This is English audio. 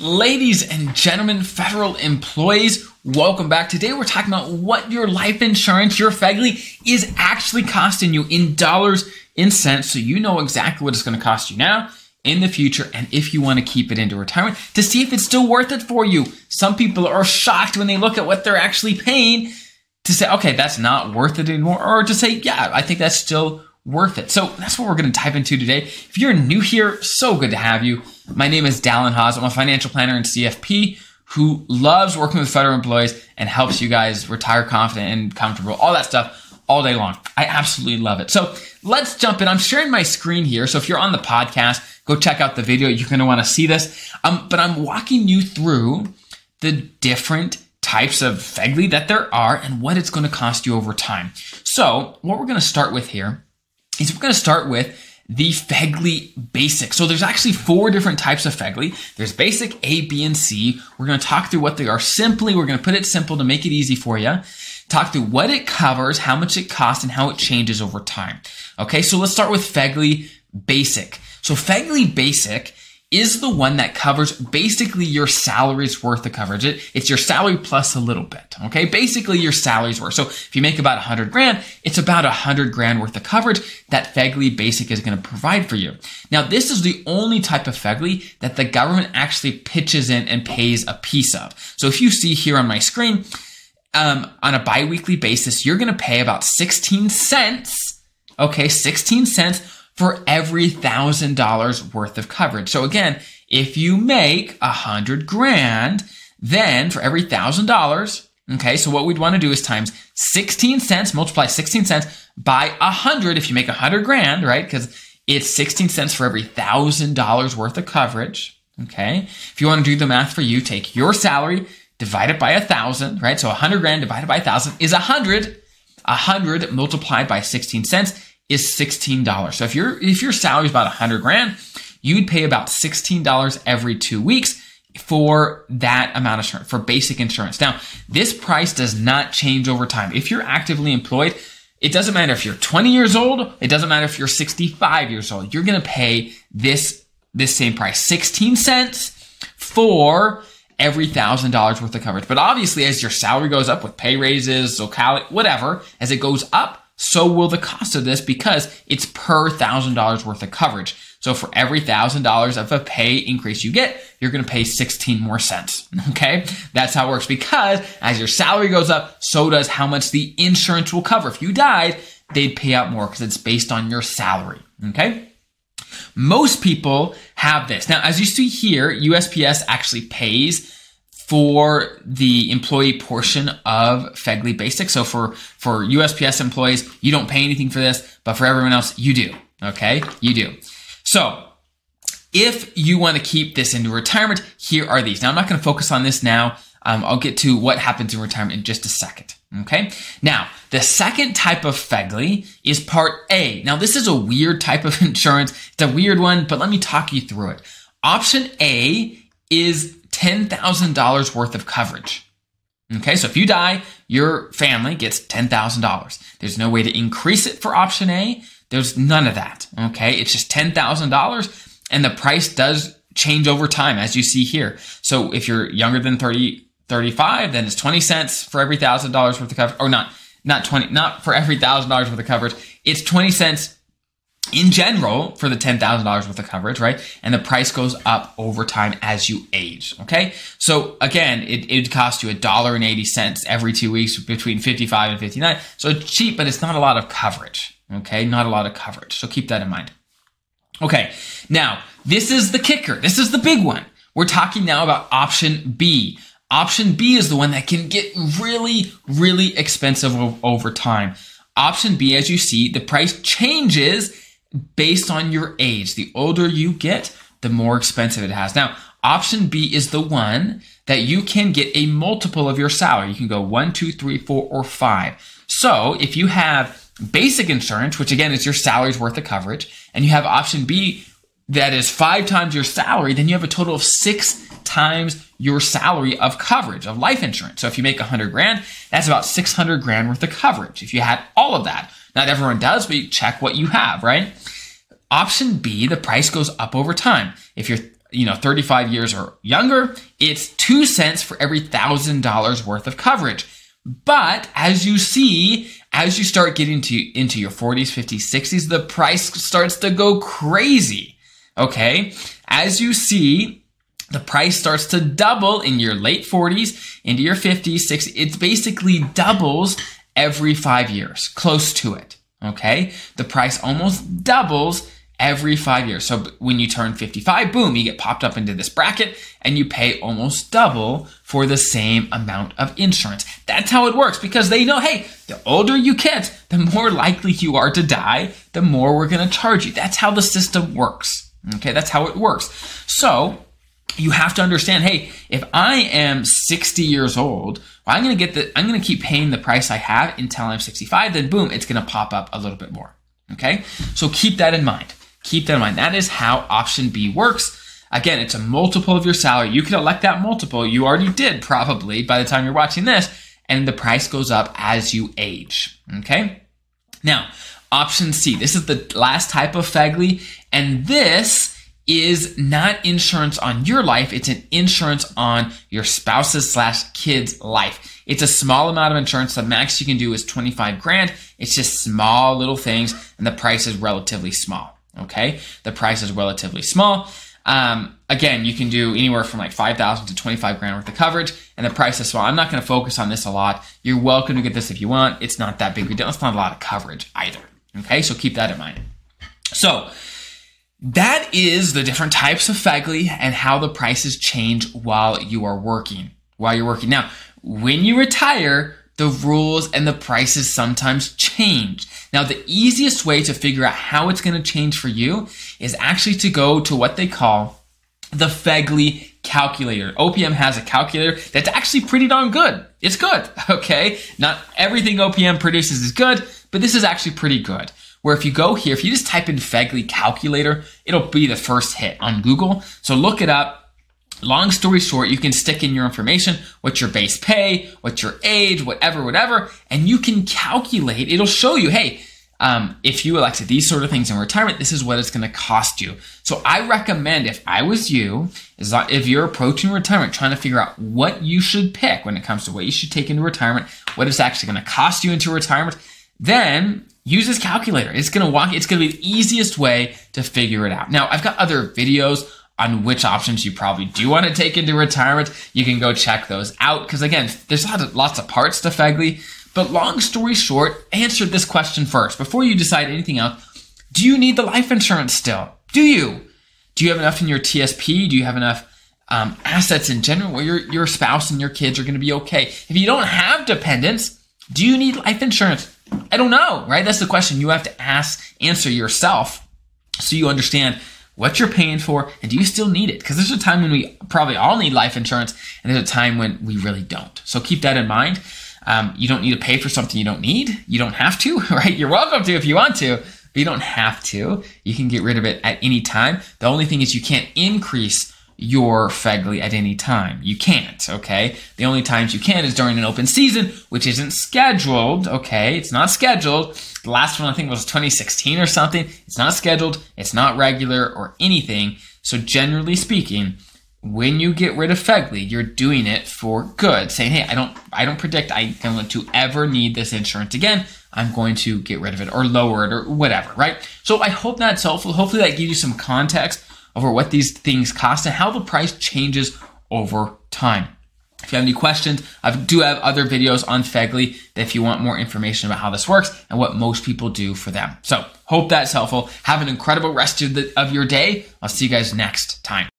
Ladies and gentlemen, federal employees, welcome back. Today we're talking about what your life insurance, your FEGLI, is actually costing you in dollars, in cents, so you know exactly what it's going to cost you now, in the future, and if you want to keep it into retirement to see if it's still worth it for you. Some people are shocked when they look at what they're actually paying to say, okay, that's not worth it anymore, or to say, yeah, I think that's still worth it. So that's what we're going to dive into today. If you're new here, so good to have you. My name is Dallin Haws. I'm a financial planner and CFP who loves working with federal employees and helps you guys retire confident and comfortable, all that stuff all day long. I absolutely love it. So let's jump in. I'm sharing my screen here. So if you're on the podcast, go check out the video. You're going to want to see this. Um, but I'm walking you through the different types of FEGLI that there are and what it's going to cost you over time. So what we're going to start with here is we're going to start with the FEGLI Basic. So there's actually four different types of FEGLI. There's Basic, A, B, and C. We're going to talk through what they are simply. We're going to put it simple to make it easy for you. Talk through what it covers, how much it costs, and how it changes over time. Okay, so let's start with FEGLI Basic. So FEGLI Basic is the one that covers basically your salary's worth of coverage. It, it's your salary plus a little bit. Okay. Basically your salary's worth. So if you make about a hundred grand, it's about a hundred grand worth of coverage that FEGLI Basic is going to provide for you. Now, this is the only type of FEGLI that the government actually pitches in and pays a piece of. So if you see here on my screen, um, on a biweekly basis, you're going to pay about 16 cents. Okay. 16 cents for every thousand dollars worth of coverage. So again, if you make a hundred grand, then for every thousand dollars, okay, so what we'd want to do is times 16 cents, multiply 16 cents by a hundred if you make a hundred grand, right? Because it's 16 cents for every thousand dollars worth of coverage. Okay. If you want to do the math for you, take your salary, divide it by a thousand, right? So a hundred grand divided by a thousand is a hundred. A hundred multiplied by 16 cents is $16. So if your if your salary is about 100 grand, you'd pay about $16 every 2 weeks for that amount of insurance, for basic insurance. Now, this price does not change over time. If you're actively employed, it doesn't matter if you're 20 years old, it doesn't matter if you're 65 years old. You're going to pay this this same price, 16 cents for every thousand dollars worth of coverage. But obviously, as your salary goes up with pay raises, locality, whatever, as it goes up, so will the cost of this because it's per thousand dollars worth of coverage. So for every thousand dollars of a pay increase you get, you're going to pay 16 more cents. Okay. That's how it works because as your salary goes up, so does how much the insurance will cover. If you died, they'd pay out more because it's based on your salary. Okay. Most people have this. Now, as you see here, USPS actually pays for the employee portion of FEGLI Basic. So for, for USPS employees, you don't pay anything for this, but for everyone else, you do. Okay? You do. So if you want to keep this into retirement, here are these. Now, I'm not going to focus on this now. Um, I'll get to what happens in retirement in just a second. Okay. Now, the second type of FEGLI is part A. Now, this is a weird type of insurance. It's a weird one, but let me talk you through it. Option A is $10,000 worth of coverage. Okay, so if you die, your family gets $10,000. There's no way to increase it for option A. There's none of that. Okay, it's just $10,000 and the price does change over time as you see here. So if you're younger than 30, 35, then it's 20 cents for every thousand dollars worth of coverage, or not, not 20, not for every thousand dollars worth of coverage. It's 20 cents in general for the $10,000 worth of coverage, right? And the price goes up over time as you age, okay? So again, it, it costs you a dollar and 80 cents every two weeks between 55 and 59. So it's cheap, but it's not a lot of coverage, okay? Not a lot of coverage. So keep that in mind. Okay. Now, this is the kicker. This is the big one. We're talking now about option B. Option B is the one that can get really, really expensive over time. Option B, as you see, the price changes based on your age. The older you get, the more expensive it has. Now, option B is the one that you can get a multiple of your salary. You can go one, two, three, four, or five. So if you have basic insurance, which again is your salary's worth of coverage, and you have option B that is five times your salary, then you have a total of six times your salary of coverage of life insurance. So if you make a hundred grand, that's about 600 grand worth of coverage. If you had all of that, not everyone does, but you check what you have, right? Option B, the price goes up over time. If you're you know 35 years or younger, it's two cents for every thousand dollars worth of coverage. But as you see, as you start getting to into your 40s, 50s, 60s, the price starts to go crazy. Okay, as you see, the price starts to double in your late 40s into your 50s, 60s. It basically doubles every five years, close to it. Okay. The price almost doubles every five years. So when you turn 55, boom, you get popped up into this bracket and you pay almost double for the same amount of insurance. That's how it works because they know, hey, the older you get, the more likely you are to die, the more we're going to charge you. That's how the system works. Okay. That's how it works. So you have to understand, hey, if I am 60 years old, well, I'm going to get the, I'm going to keep paying the price I have until I'm 65, then boom, it's going to pop up a little bit more. Okay. So keep that in mind. Keep that in mind. That is how option B works. Again, it's a multiple of your salary. You can elect that multiple. You already did probably by the time you're watching this, and the price goes up as you age. Okay. Now, option C. This is the last type of FEGLI, and this is not insurance on your life. It's an insurance on your spouse's slash kid's life. It's a small amount of insurance. The max you can do is 25 grand. It's just small little things and the price is relatively small. Okay. The price is relatively small. Um, again, you can do anywhere from like 5,000 to 25 grand worth of coverage and the price is small. I'm not going to focus on this a lot. You're welcome to get this if you want. It's not that big deal. It's not a lot of coverage either. Okay. So keep that in mind. So, that is the different types of FEGLI and how the prices change while you are working. While you're working. Now, when you retire, the rules and the prices sometimes change. Now, the easiest way to figure out how it's going to change for you is actually to go to what they call the FEGLI calculator. OPM has a calculator that's actually pretty darn good. It's good, okay? Not everything OPM produces is good, but this is actually pretty good where if you go here, if you just type in FEGLI calculator, it'll be the first hit on Google. So look it up. Long story short, you can stick in your information, what's your base pay, what's your age, whatever, whatever, and you can calculate. It'll show you, hey, um, if you elected these sort of things in retirement, this is what it's going to cost you. So I recommend, if I was you, is that if you're approaching retirement, trying to figure out what you should pick when it comes to what you should take into retirement, what it's actually going to cost you into retirement, then use this calculator. It's going to walk, it's going to be the easiest way to figure it out. Now, I've got other videos on which options you probably do want to take into retirement. You can go check those out because again, there's lots of, lots of parts to FEGLI. But long story short, answer this question first before you decide anything else. Do you need the life insurance still? Do you? Do you have enough in your TSP? Do you have enough um, assets in general where your, your spouse and your kids are going to be okay? If you don't have dependents, do you need life insurance? I don't know, right? That's the question you have to ask, answer yourself so you understand what you're paying for and do you still need it? Because there's a time when we probably all need life insurance and there's a time when we really don't. So keep that in mind. Um, you don't need to pay for something you don't need. You don't have to, right? You're welcome to if you want to, but you don't have to. You can get rid of it at any time. The only thing is you can't increase your FEGLI at any time. You can't, okay? The only times you can is during an open season, which isn't scheduled, okay? It's not scheduled. The last one I think was 2016 or something. It's not scheduled, it's not regular or anything. So generally speaking, when you get rid of FEGLI, you're doing it for good, saying, "Hey, I don't I don't predict I'm going to ever need this insurance again. I'm going to get rid of it or lower it or whatever, right?" So I hope that's helpful. Hopefully that gives you some context over what these things cost and how the price changes over time. If you have any questions, I do have other videos on FEGLI if you want more information about how this works and what most people do for them. So, hope that's helpful. Have an incredible rest of, the, of your day. I'll see you guys next time.